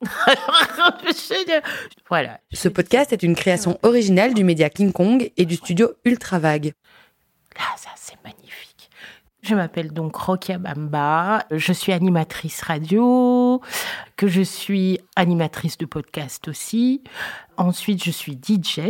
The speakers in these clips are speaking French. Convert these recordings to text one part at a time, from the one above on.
voilà. Ce podcast est une création originale du média King Kong et du studio Ultra Vague. Là, ça c'est magnifique. Je m'appelle donc Rokia Bamba, je suis animatrice radio, que je suis animatrice de podcast aussi. Ensuite, je suis DJ.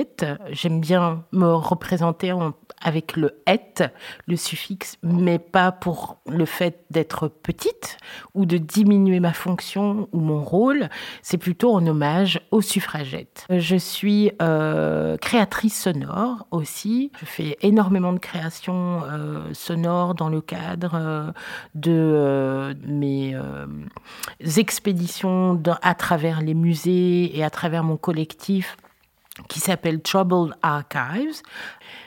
J'aime bien me représenter avec le et, le suffixe, mais pas pour le fait d'être petite ou de diminuer ma fonction ou mon rôle. C'est plutôt en hommage aux suffragettes. Je suis euh, créatrice sonore aussi. Je fais énormément de créations euh, sonores dans le cadre euh, de mes expéditions à travers les musées et à travers mon collectif qui s'appelle Troubled Archives.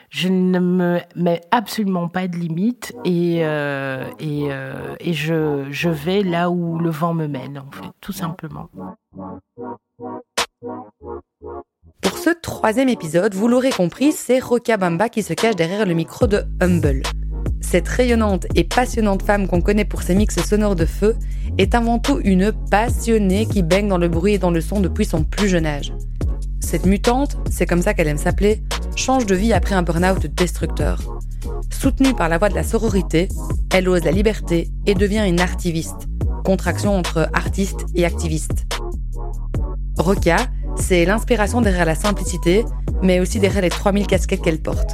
Je ne me mets absolument pas de limites et, euh, euh, je, vais là où le vent me mène, en fait, tout simplement. Pour ce troisième épisode, vous l'aurez compris, c'est Roka Bamba qui se cache derrière le micro de Humble. Cette rayonnante et passionnante femme qu'on connaît pour ses mix sonores de feu est avant tout une passionnée qui baigne dans le bruit et dans le son depuis son plus jeune âge. Cette mutante, c'est comme ça qu'elle aime s'appeler, change de vie après un burn-out destructeur. Soutenue par la voix de la sororité, elle ose la liberté et devient une artiviste, contraction entre artiste et activiste. Roca, c'est l'inspiration derrière la simplicité, mais aussi derrière les 3000 casquettes qu'elle porte.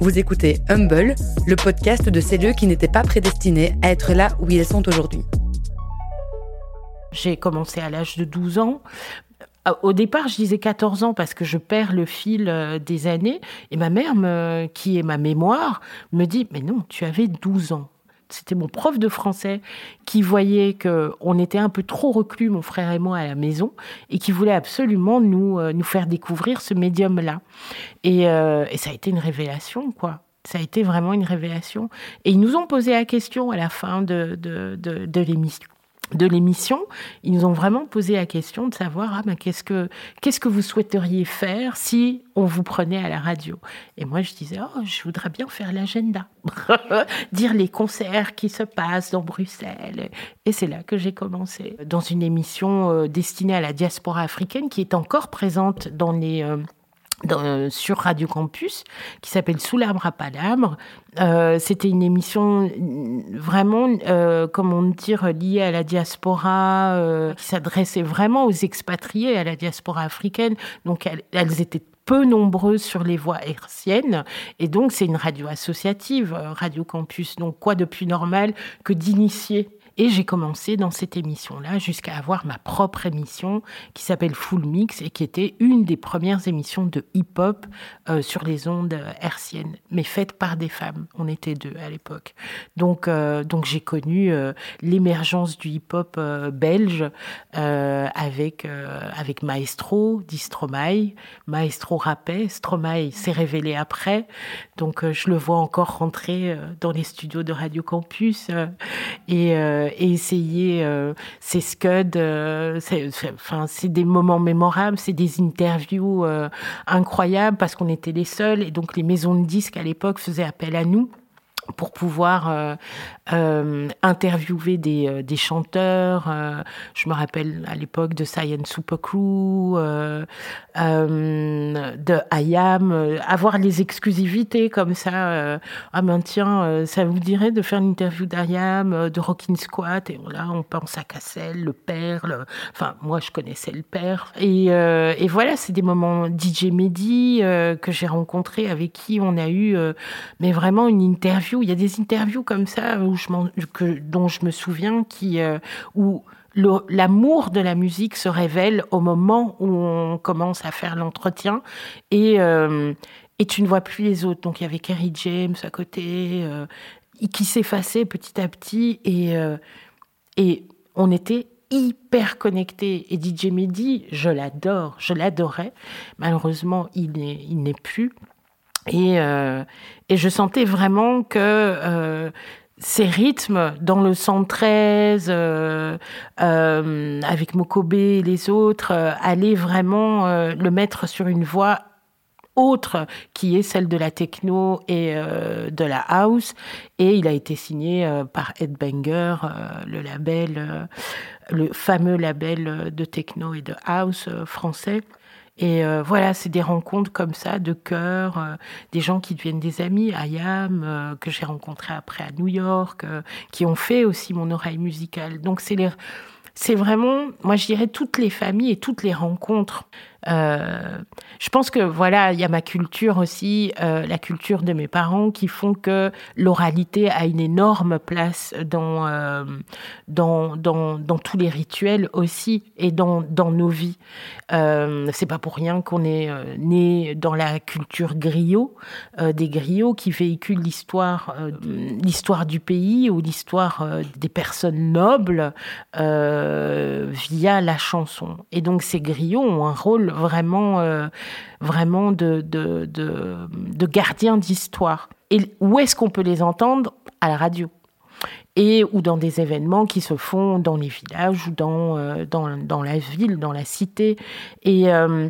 Vous écoutez Humble, le podcast de ces lieux qui n'étaient pas prédestinés à être là où ils sont aujourd'hui. J'ai commencé à l'âge de 12 ans. Euh, au départ, je disais 14 ans parce que je perds le fil euh, des années. Et ma mère, qui est ma mémoire, me dit Mais non, tu avais 12 ans. C'était mon prof de français qui voyait qu'on était un peu trop reclus, mon frère et moi, à la maison, et qui voulait absolument nous, euh, faire découvrir ce médium-là. Et, et ça a été une révélation, quoi. Ça a été vraiment une révélation. Et ils nous ont posé la question à la fin de, de l'émission de l'émission, ils nous ont vraiment posé la question de savoir ah ben qu'est-ce que qu'est-ce que vous souhaiteriez faire si on vous prenait à la radio? Et moi je disais oh je voudrais bien faire l'agenda, dire les concerts qui se passent dans Bruxelles. Et c'est là que j'ai commencé. Dans une émission euh, destinée à la diaspora africaine qui est encore présente dans les euh, sur Radio Campus qui s'appelle Sous l'arbre à palabre. Euh, C'était une émission mm, vraiment, euh, comment dire, liée à la diaspora, euh, qui s'adressait vraiment aux expatriés, à la diaspora africaine. Donc elles, étaient peu nombreuses sur les voies hertziennes. Et donc, c'est une radio associative, euh, Radio Campus. Donc, quoi de plus normal que d'initier et j'ai commencé dans cette émission-là jusqu'à avoir ma propre émission qui s'appelle Full Mix et qui était une des premières émissions de hip-hop euh, sur les ondes hertziennes, mais faite par des femmes. On était deux à l'époque. Donc, euh, donc j'ai connu euh, l'émergence du hip-hop belge avec, avec Maestro, dit Stromae. Maestro rappait, Stromae s'est révélé après. Donc je le vois encore rentrer dans les studios de Radio Campus et et essayer euh, ces scuds. Euh, enfin, c'est des moments mémorables, c'est des interviews euh, incroyables parce qu'on était les seuls et donc les maisons de disques à l'époque faisaient appel à nous pour pouvoir euh, euh, interviewer des, euh, des chanteurs. je me rappelle à l'époque de Science Super Crew, de IAM, avoir les exclusivités comme ça. ah ben tiens, ça vous dirait de faire une interview d'IAM, de Rockin' Squat, et là on pense à Cassel, le père, enfin moi je connaissais le père. Et, et voilà, c'est des moments DJ Mehdi que j'ai rencontré, avec qui on a eu mais vraiment une interview il y a des interviews comme ça dont je me souviens qui, euh, où l'amour de la musique se révèle au moment où on commence à faire l'entretien et, euh, et tu ne vois plus les autres. Donc il y avait Kerry James à côté euh, qui s'effaçait petit à petit et, et on était hyper connectés. Et DJ Mehdi, je l'adore, je l'adorais. Malheureusement, il n'est plus. Et, euh, et je sentais vraiment que euh, ces rythmes dans le 113, euh, avec Mokobe et les autres, euh, allaient vraiment le mettre sur une voie autre qui est celle de la techno et de la house. Et il a été signé par Ed Banger, le label le fameux label de techno et de house français. Et voilà, c'est des rencontres comme ça, de cœur, des gens qui deviennent des amis, Ayam, que j'ai rencontré après à New York, qui ont fait aussi mon oreille musicale. Donc c'est les, c'est vraiment, moi je dirais, toutes les familles et toutes les rencontres euh, je pense que voilà, il y a ma culture aussi, euh, la culture de mes parents qui font que l'oralité a une énorme place dans, euh, dans, dans, dans, tous les rituels aussi et dans, dans nos vies. c'est pas pour rien qu'on est né dans la culture griot, des griots qui véhiculent l'histoire, l'histoire du pays ou l'histoire des personnes nobles via la chanson. Et donc ces griots ont un rôle vraiment, euh, vraiment de, de, de, d'histoire. Et où est-ce qu'on peut les entendre? À la radio. Et ou dans des événements qui se font dans les villages ou dans, euh, dans, dans, la ville, dans la cité. Et. Euh,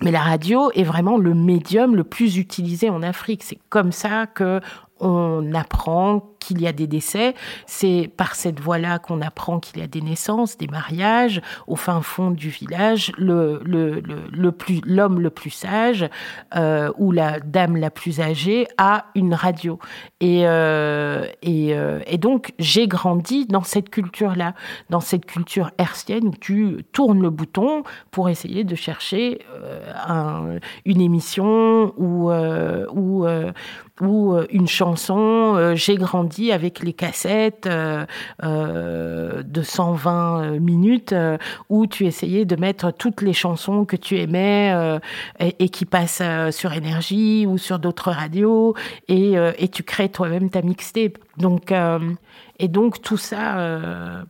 mais la radio est vraiment le médium le plus utilisé en Afrique. C'est comme ça que on apprend qu'il y a des décès. C'est par cette voie-là qu'on apprend qu'il y a des naissances, des mariages au fin fond du village. Le, le, le, plus, l'homme le plus sage euh, ou la dame la plus âgée a une radio. Et, euh, euh, donc, j'ai grandi dans cette culture-là, dans cette culture hertzienne où tu tournes le bouton pour essayer de chercher un, une émission ou, ou, ou une chanson. j'ai grandi avec les cassettes euh, euh, de 120 minutes euh, où tu essayais de mettre toutes les chansons que tu aimais et, qui passent sur Énergie ou sur d'autres radios et, tu crées toi-même ta mixtape. Donc, et donc tout ça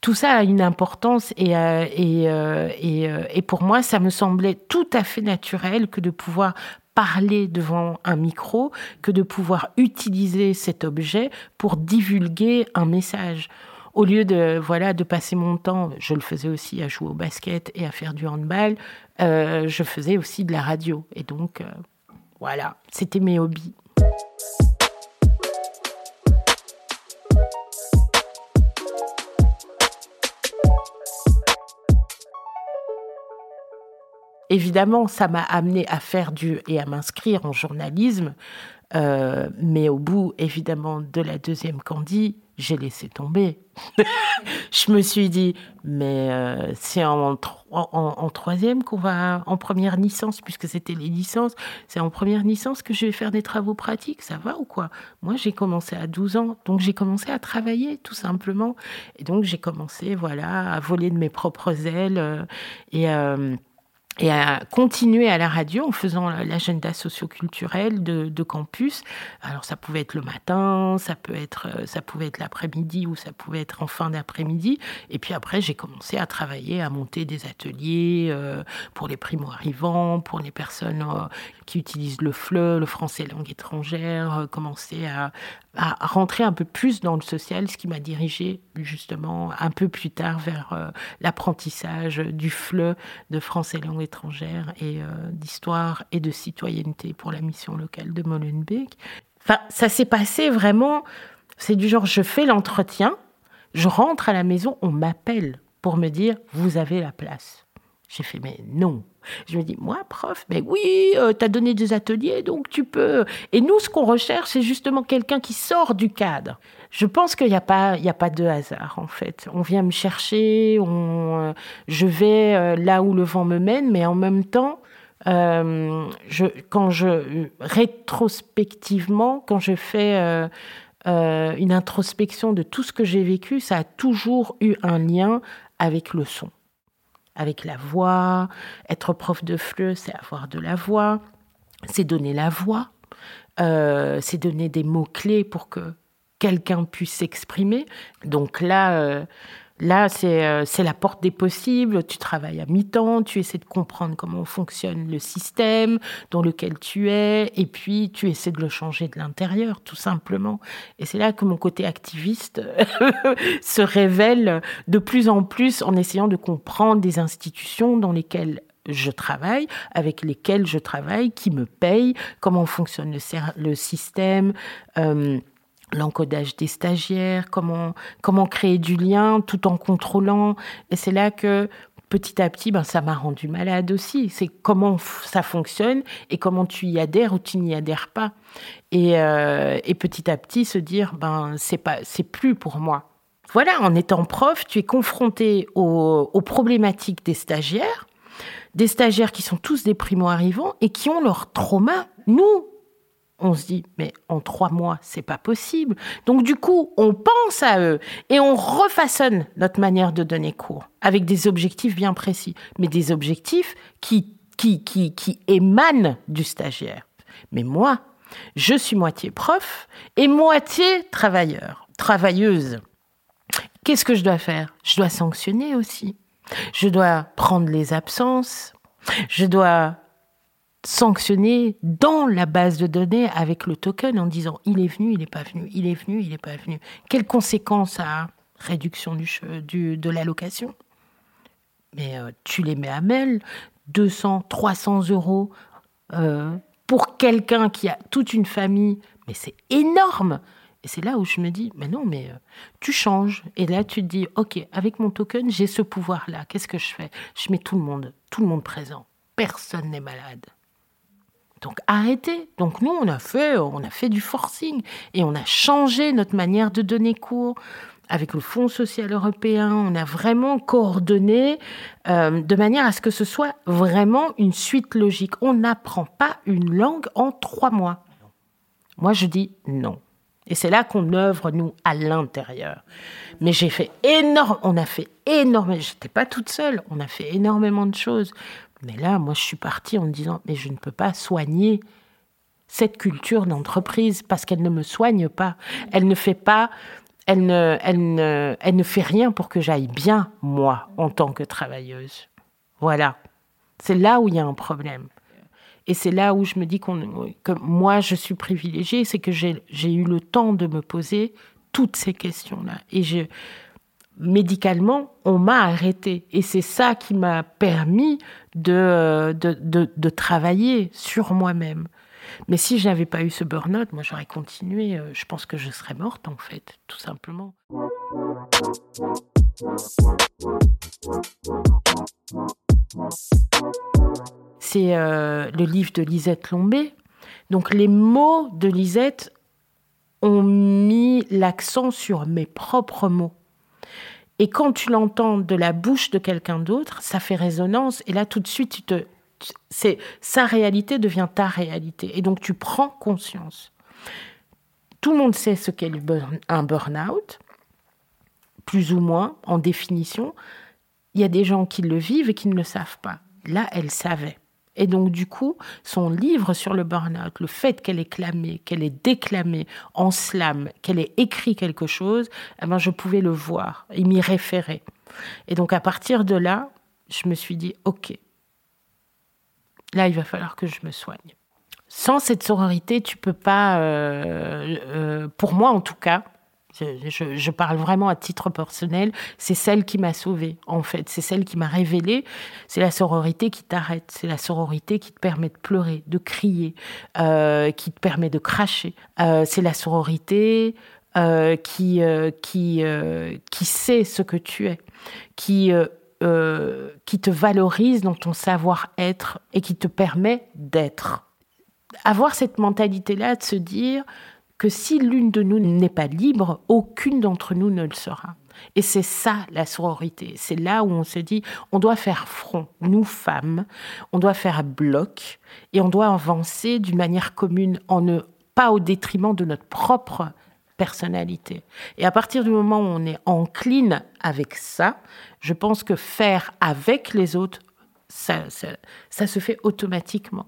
tout ça a une importance et, et, pour moi, ça me semblait tout à fait naturel que de pouvoir parler devant un micro que de pouvoir utiliser cet objet pour divulguer un message. Au lieu de voilà de passer mon temps, je le faisais aussi à jouer au basket et à faire du handball, euh, je faisais aussi de la radio. Et donc, euh, voilà, c'était mes hobbies. Évidemment, ça m'a amené à faire du et à m'inscrire en journalisme, euh, mais au bout, évidemment, de la deuxième candie, j'ai laissé tomber. je me suis dit, mais euh, c'est en, troisième qu'on va, en première licence, puisque c'était les licences, c'est en première licence que je vais faire des travaux pratiques, ça va ou quoi? Moi, j'ai commencé à 12 ans, donc j'ai commencé à travailler, tout simplement. Et donc, j'ai commencé, voilà, à voler de mes propres ailes euh, et et à continuer à la radio en faisant l'agenda socioculturel de, de campus. Alors ça pouvait être le matin, ça peut être, euh, ça pouvait être l'après-midi ou ça pouvait être en fin d'après-midi. Et puis après, j'ai commencé à travailler, à monter des ateliers euh, pour les primo-arrivants, pour les personnes euh, qui utilisent le FLE, le français langue étrangère, commencer à, à rentrer un peu plus dans le social, ce qui m'a dirigé justement un peu plus tard vers euh, l'apprentissage du FLE de français langue étrangère et euh, d'histoire et de citoyenneté pour la mission locale de Molenbeek. Enfin, ça s'est passé vraiment, c'est du genre, je fais l'entretien, je rentre à la maison, on m'appelle pour me dire, vous avez la place. J'ai fait, mais non, je me dis, moi, prof, mais oui, euh, tu as donné des ateliers, donc tu peux. Et nous, ce qu'on recherche, c'est justement quelqu'un qui sort du cadre. Je pense qu'il n'y a, pas, a pas de hasard, en fait. On vient me chercher, euh, je vais euh, là où le vent me mène, mais en même temps, je, quand je, rétrospectivement, quand je fais une introspection de tout ce que j'ai vécu, ça a toujours eu un lien avec le son avec la voix. Être prof de FLE, c'est avoir de la voix, c'est donner la voix, euh, c'est donner des mots-clés pour que quelqu'un puisse s'exprimer. Donc là, euh, Là, euh, c'est la porte des possibles. Tu travailles à mi-temps, tu essaies de comprendre comment fonctionne le système dans lequel tu es, et puis tu essaies de le changer de l'intérieur, tout simplement. Et c'est là que mon côté activiste se révèle de plus en plus en essayant de comprendre des institutions dans lesquelles je travaille, avec lesquelles je travaille, qui me payent, comment fonctionne le, le système. Euh, l'encodage des stagiaires, comment, comment créer du lien tout en contrôlant. Et c'est là que petit à petit, ben, ça m'a rendu malade aussi. C'est comment ça fonctionne et comment tu y adhères ou tu n'y adhères pas. Et, euh, et, petit à petit, se dire, ben, c'est pas, c'est plus pour moi. Voilà, en étant prof, tu es confronté aux, aux problématiques des stagiaires, des stagiaires qui sont tous des primo-arrivants et qui ont leur trauma. Nous, on se dit, mais en trois mois, c'est pas possible. Donc, du coup, on pense à eux et on refaçonne notre manière de donner cours avec des objectifs bien précis, mais des objectifs qui, qui, qui, qui émanent du stagiaire. Mais moi, je suis moitié prof et moitié travailleur, travailleuse. Qu'est-ce que je dois faire? Je dois sanctionner aussi. Je dois prendre les absences. Je dois sanctionner dans la base de données avec le token en disant il est venu, il n'est pas venu, il est venu, il n'est pas venu. Quelles conséquences a réduction du, de l'allocation? Mais euh, tu les mets à mail, 200, 300 euros euh, pour quelqu'un qui a toute une famille, mais c'est énorme. Et c'est là où je me dis, mais non, mais euh, tu changes. Et là, tu te dis, OK, avec mon token, j'ai ce pouvoir-là. Qu'est-ce que je fais? Je mets tout le monde, tout le monde présent. Personne n'est malade. Donc arrêtez. Donc nous, on a fait, on a fait du forcing et on a changé notre manière de donner cours avec le Fonds social européen. On a vraiment coordonné euh, de manière à ce que ce soit vraiment une suite logique. On n'apprend pas une langue en trois mois. Moi, je dis non. Et c'est là qu'on œuvre, nous, à l'intérieur. Mais j'ai fait énorme, on a fait énormément, j'étais pas toute seule, on a fait énormément de choses mais là, moi, je suis partie en me disant, mais je ne peux pas soigner cette culture d'entreprise parce qu'elle ne me soigne pas. Elle ne fait pas, elle ne, elle ne, elle ne fait rien pour que j'aille bien, moi, en tant que travailleuse. Voilà. C'est là où il y a un problème. Et c'est là où je me dis que moi, je suis privilégiée, c'est que j'ai eu le temps de me poser toutes ces questions-là. Et je, médicalement, on m'a arrêté. Et c'est ça qui m'a permis de, de, travailler sur moi-même. Mais si je n'avais pas eu ce burn-out, moi j'aurais continué. Euh, je pense que je serais morte en fait, tout simplement. C'est euh, le livre de Lisette Lombé. Donc les mots de Lisette ont mis l'accent sur mes propres mots. Et quand tu l'entends de la bouche de quelqu'un d'autre, ça fait résonance. Et là, tout de suite, tu c'est sa réalité devient ta réalité. Et donc, tu prends conscience. Tout le monde sait ce qu'est un burn-out, plus ou moins, en définition. Il y a des gens qui le vivent et qui ne le savent pas. Là, elle savait. Et donc, du coup, son livre sur le burn-out, le fait qu'elle ait clamé, qu'elle ait déclamé en slam, qu'elle ait écrit quelque chose, eh ben, je pouvais le voir et m'y référer. Et donc, à partir de là, je me suis dit, OK, là, il va falloir que je me soigne. Sans cette sororité, tu peux pas, euh, euh, pour moi en tout cas, je, parle vraiment à titre personnel. C'est celle qui m'a sauvée, en fait. C'est celle qui m'a révélée. C'est la sororité qui t'arrête. C'est la sororité qui te permet de pleurer, de crier, euh, qui te permet de cracher. Euh, c'est la sororité euh, qui, qui, qui sait ce que tu es, qui, qui te valorise dans ton savoir-être et qui te permet d'être. Avoir cette mentalité-là de se dire que si l'une de nous n'est pas libre, aucune d'entre nous ne le sera. Et c'est ça la sororité. C'est là où on se dit, on doit faire front, nous femmes, on doit faire bloc et on doit avancer d'une manière commune, en ne pas au détriment de notre propre personnalité. Et à partir du moment où on est encline avec ça, je pense que faire avec les autres, ça, ça se fait automatiquement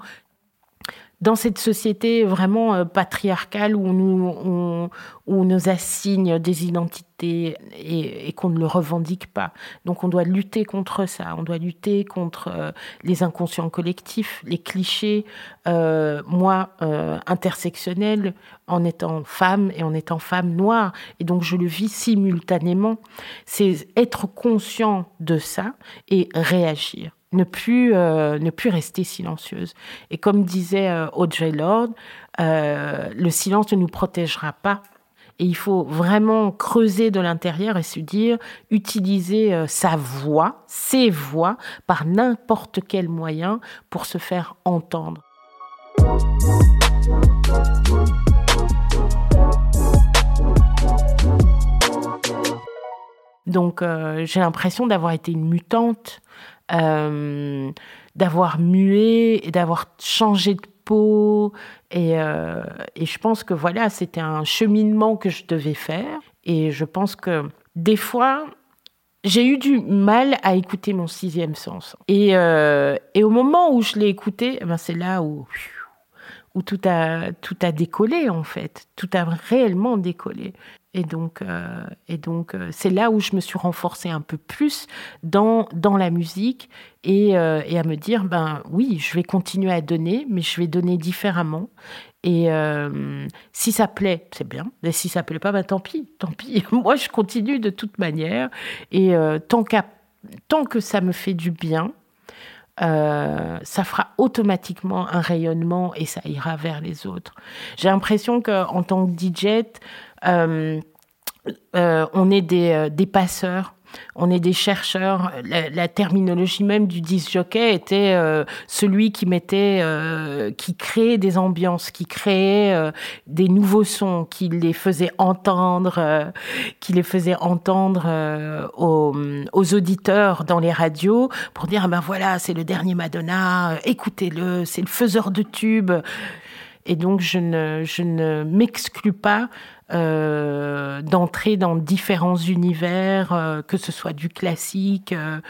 dans cette société vraiment euh, patriarcale où on nous, on nous assigne des identités et, qu'on ne le revendique pas. Donc on doit lutter contre ça, on doit lutter contre euh, les inconscients collectifs, les clichés. Euh, moi, euh, intersectionnelle, en étant femme et en étant femme noire, et donc je le vis simultanément, c'est être conscient de ça et réagir ne plus, euh, ne plus rester silencieuse. Et comme disait euh, Audrey Lorde, euh, le silence ne nous protégera pas. Et il faut vraiment creuser de l'intérieur et se dire, utiliser euh, sa voix, ses voix, par n'importe quel moyen pour se faire entendre. Donc euh, j'ai l'impression d'avoir été une mutante, euh, d'avoir mué et d'avoir changé de peau. Euh, et, je pense que voilà, c'était un cheminement que je devais faire. Et je pense que des fois, j'ai eu du mal à écouter mon sixième sens. Et, au moment où je l'ai écouté, eh ben c'est là où, où tout, a, tout a décollé, en fait. Tout a réellement décollé. Et donc, euh, et donc euh, c'est là où je me suis renforcée un peu plus dans, dans la musique et, euh, et, à me dire, ben oui, je vais continuer à donner, mais je vais donner différemment. Et si ça plaît, c'est bien. Mais si ça plaît pas, ben tant pis, tant pis. Moi, je continue de toute manière. Et tant, tant que ça me fait du bien, ça fera automatiquement un rayonnement et ça ira vers les autres. J'ai l'impression qu'en tant que DJ, euh, euh, on est euh, des passeurs on est des chercheurs. La, terminologie même du disc jockey était celui qui mettait, qui créait des ambiances, qui créait des nouveaux sons, qui les faisait entendre, qui les faisait entendre aux, aux, auditeurs dans les radios pour dire ah ben voilà c'est le dernier Madonna, écoutez-le, c'est le faiseur de tubes. Et donc je ne, je ne m'exclus pas euh, d'entrer dans différents univers, euh, que ce soit du classique euh,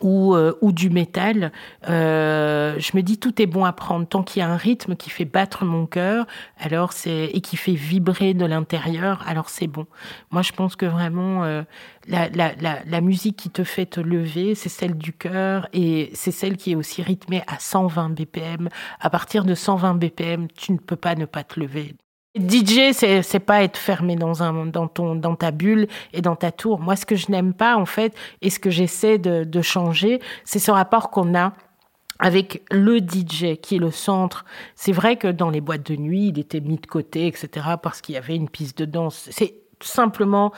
ou, ou, du métal. je me dis tout est bon à prendre tant qu'il y a un rythme qui fait battre mon cœur, alors c'est et qui fait vibrer de l'intérieur, alors c'est bon. Moi, je pense que vraiment la, la, la, la, musique qui te fait te lever, c'est celle du cœur et c'est celle qui est aussi rythmée à 120 BPM. À partir de 120 BPM, tu ne peux pas ne pas te lever. DJ, c'est pas être fermé dans un dans ton dans ta bulle et dans ta tour. Moi, ce que je n'aime pas en fait et ce que j'essaie de, de changer, c'est ce rapport qu'on a avec le DJ qui est le centre. C'est vrai que dans les boîtes de nuit, il était mis de côté, etc. parce qu'il y avait une piste de danse. C'est simplement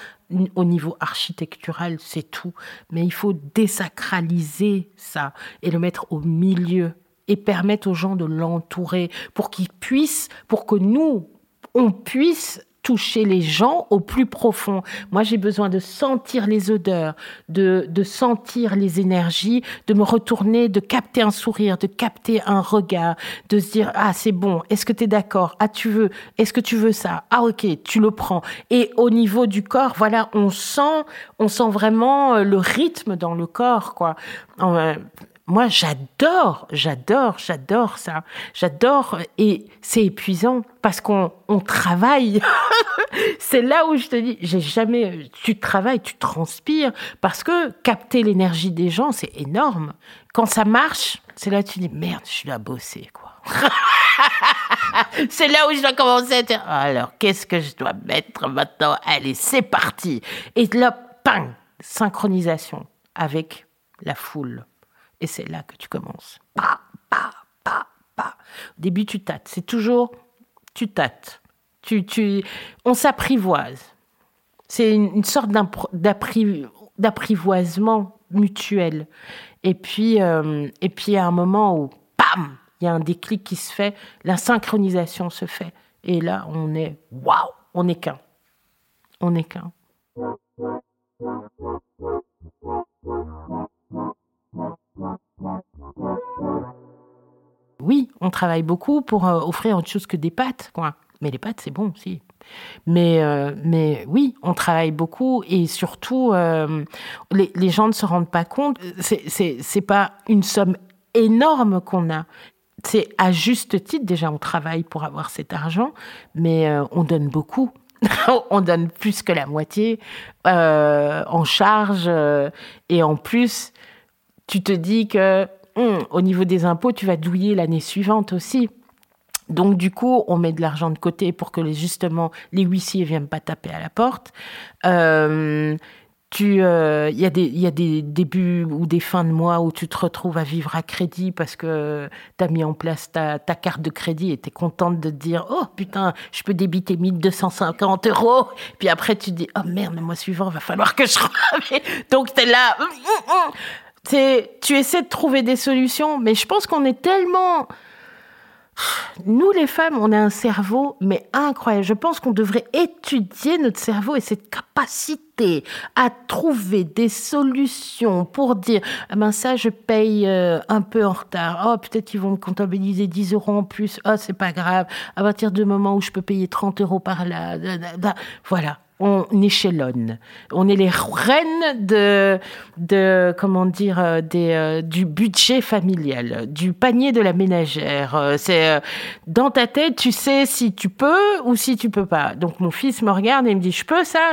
au niveau architectural, c'est tout. Mais il faut désacraliser ça et le mettre au milieu et permettre aux gens de l'entourer pour qu'ils puissent, pour que nous, on puisse toucher les gens au plus profond. Moi, j'ai besoin de sentir les odeurs, de, de sentir les énergies, de me retourner, de capter un sourire, de capter un regard, de se dire, ah, c'est bon, est-ce que tu es d'accord? Ah, tu veux, est-ce que tu veux ça? Ah, ok, tu le prends. Et au niveau du corps, voilà, on sent, on sent vraiment euh, le rythme dans le corps, quoi. Euh, moi, j'adore, j'adore, j'adore ça. J'adore et c'est épuisant parce qu'on on travaille. c'est là où je te dis, j'ai jamais, tu travailles, tu transpires parce que capter l'énergie des gens, c'est énorme. Quand ça marche, c'est là où tu dis merde, je à bosser quoi. c'est là où je dois commencer à dire alors qu'est-ce que je dois mettre maintenant? Allez, c'est parti. Et là, ping, synchronisation avec la foule. Et c'est là que tu commences. Au début, tu tâtes. C'est toujours, tu tâtes. Tu, tu, on s'apprivoise. C'est une, sorte d'apprivoisement mutuel. Et puis, euh, et puis, à un moment où, pam, il y a un déclic qui se fait, la synchronisation se fait. Et là, on est, waouh, on n'est qu'un. On n'est qu'un. Oui, on travaille beaucoup pour euh, offrir autre chose que des pâtes, quoi. Mais les pâtes, c'est bon aussi. Mais, euh, mais oui, on travaille beaucoup et surtout, euh, les, les, gens ne se rendent pas compte. C'est pas une somme énorme qu'on a. C'est à juste titre, déjà, on travaille pour avoir cet argent, mais on donne beaucoup. on donne plus que la moitié en charge et en plus, tu te dis que hum, au niveau des impôts, tu vas douiller l'année suivante aussi. Donc du coup, on met de l'argent de côté pour que justement les huissiers viennent pas taper à la porte. Tu, euh, y a des, il y a des débuts ou des fins de mois où tu te retrouves à vivre à crédit parce que tu as mis en place ta, carte de crédit et tu es contente de te dire, oh putain, je peux débiter 1250 euros. Puis après, tu te dis, oh merde, le mois suivant, va falloir que je Donc tu es là. Tu essaies de trouver des solutions, mais je pense qu'on est tellement nous, les femmes, on a un cerveau, mais incroyable. Je pense qu'on devrait étudier notre cerveau et cette capacité à trouver des solutions pour dire, ah ben ça, je paye euh, un peu en retard. Oh, peut-être qu'ils vont me comptabiliser 10 euros en plus. Oh, c'est pas grave. À partir du moment où je peux payer 30 euros par là. Voilà on échelonne. On est les reines de, de comment dire, euh, des, euh, du budget familial, du panier de la ménagère. Euh, c'est dans ta tête, tu sais si tu peux ou si tu peux pas. Donc mon fils me regarde et me dit, je peux ça?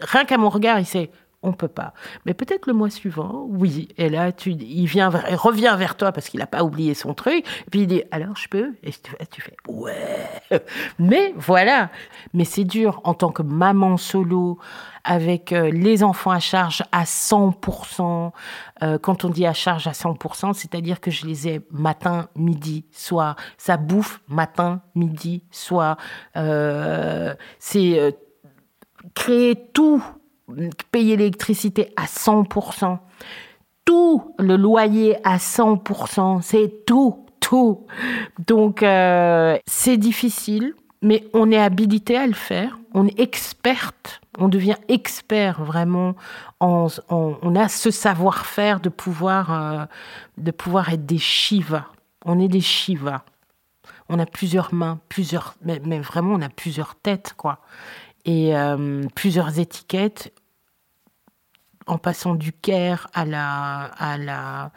Rien qu'à mon regard, il sait, on peut pas. Mais peut-être le mois suivant, oui. Et là, tu, il vient, revient vers toi parce qu'il n'a pas oublié son truc. Et puis il dit, alors je peux? Et tu, fais, ouais. Mais voilà. Mais c'est dur en tant que maman solo avec euh, les enfants à charge à 100%. Euh, quand on dit à charge à 100%, c'est-à-dire que je les ai matin, midi, soir. Ça bouffe matin, midi, soir. Euh, c'est créer tout payer l'électricité à 100%, tout le loyer à 100%, c'est tout, tout. Donc euh, c'est difficile, mais on est habilité à le faire, on est experte, on devient expert vraiment, on a ce savoir-faire de pouvoir, euh, de pouvoir être des Shiva. On est des Shiva. On a plusieurs mains, plusieurs, mais, vraiment on a plusieurs têtes, quoi et euh, plusieurs étiquettes en passant du Caire à la,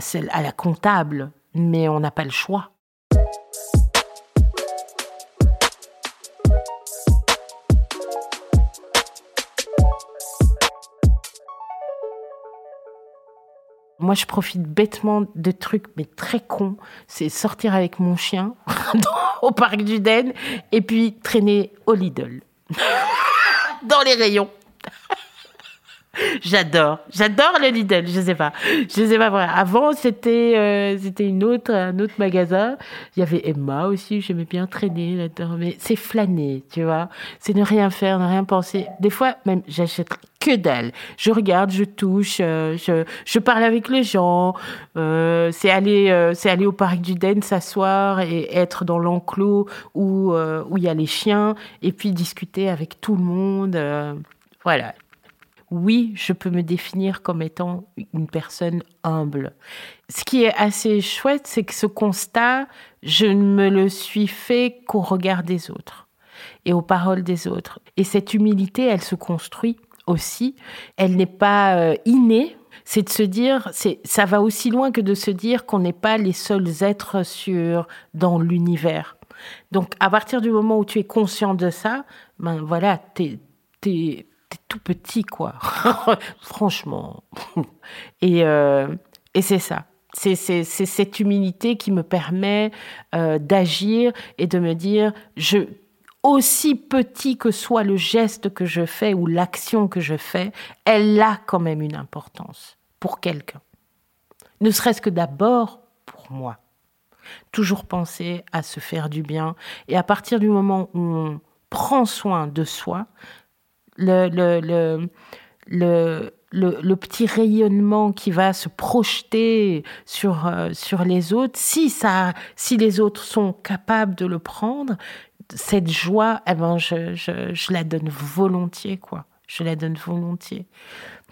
celle, à la comptable, mais on n'a pas le choix. Moi, je profite bêtement de trucs, mais très cons. C'est sortir avec mon chien au parc du Den et puis traîner au Lidl. Dans les rayons. J'adore, j'adore le Lidl, je sais pas, je sais pas vrai. Avant c'était euh, c'était une autre un autre magasin. Il y avait Emma aussi, j'aimais bien traîner là-dedans, mais c'est flâner, tu vois. C'est ne rien faire, ne rien penser. Des fois même j'achète que dalle. Je regarde, je touche, euh, je, je parle avec les gens. Euh, c'est aller c'est aller au parc du Den s'asseoir et être dans l'enclos où où il y a les chiens et puis discuter avec tout le monde. voilà oui, je peux me définir comme étant une personne humble. Ce qui est assez chouette, c'est que ce constat, je ne me le suis fait qu'au regard des autres et aux paroles des autres. Et cette humilité, elle se construit aussi. Elle n'est pas euh, innée. C'est de se dire, ça va aussi loin que de se dire qu'on n'est pas les seuls êtres sur dans l'univers. Donc, à partir du moment où tu es conscient de ça, ben voilà, t'es tout petit, quoi. Franchement. Et, euh, et c'est ça. C'est cette humilité qui me permet euh, d'agir et de me dire, je, aussi petit que soit le geste que je fais ou l'action que je fais, elle a quand même une importance pour quelqu'un. Ne serait-ce que d'abord pour moi. Toujours penser à se faire du bien. Et à partir du moment où on prend soin de soi, le, le, le, le, petit rayonnement qui va se projeter sur, euh, sur les autres, si, ça, si les autres sont capables de le prendre, cette joie, eh ben, je, je, je la donne volontiers, quoi. Je la donne volontiers.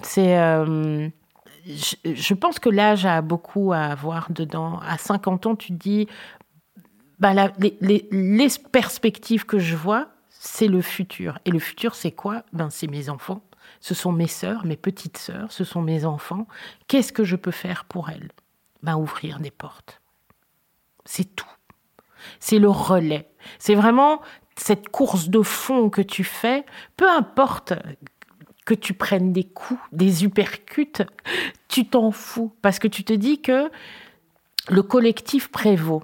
C'est. Euh, je, pense que l'âge a beaucoup à avoir dedans. À 50 ans, tu te dis, bah, les, les, les perspectives que je vois, c'est le futur. Et le futur, c'est quoi? Ben, C'est mes enfants. Ce sont mes sœurs, mes petites sœurs, ce sont mes enfants. Qu'est-ce que je peux faire pour elles? Ben, Ouvrir des portes. C'est tout. C'est le relais. C'est vraiment cette course de fond que tu fais, peu importe que tu prennes des coups, des uppercuts, tu t'en fous parce que tu te dis que le collectif prévaut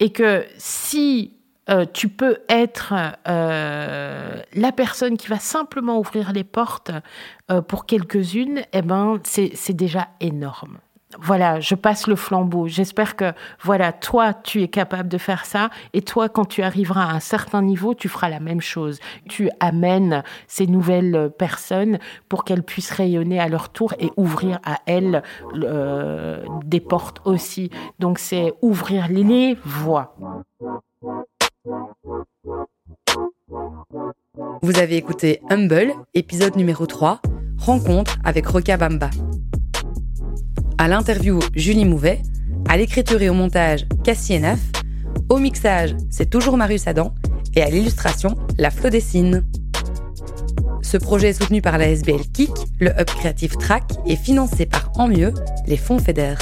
et que si euh, tu peux être euh, la personne qui va simplement ouvrir les portes euh, pour quelques-unes, eh ben, c'est déjà énorme voilà, je passe le flambeau. J'espère que, voilà, toi, tu es capable de faire ça. Et toi, quand tu arriveras à un certain niveau, tu feras la même chose. Tu amènes ces nouvelles personnes pour qu'elles puissent rayonner à leur tour et ouvrir à elles des portes aussi. Donc, c'est ouvrir les voies. Vous avez écouté Humble, épisode numéro 3, Rencontre avec Roca Bamba. À l'interview, Julie Mouvet. À l'écriture et au montage, Cassie Enaf. Au mixage, c'est toujours Marius Adam. Et à l'illustration, La Flo dessine. Ce projet est soutenu par la SBL Kik, le Hub Creative Track et financé par En Mieux, les fonds FEDER.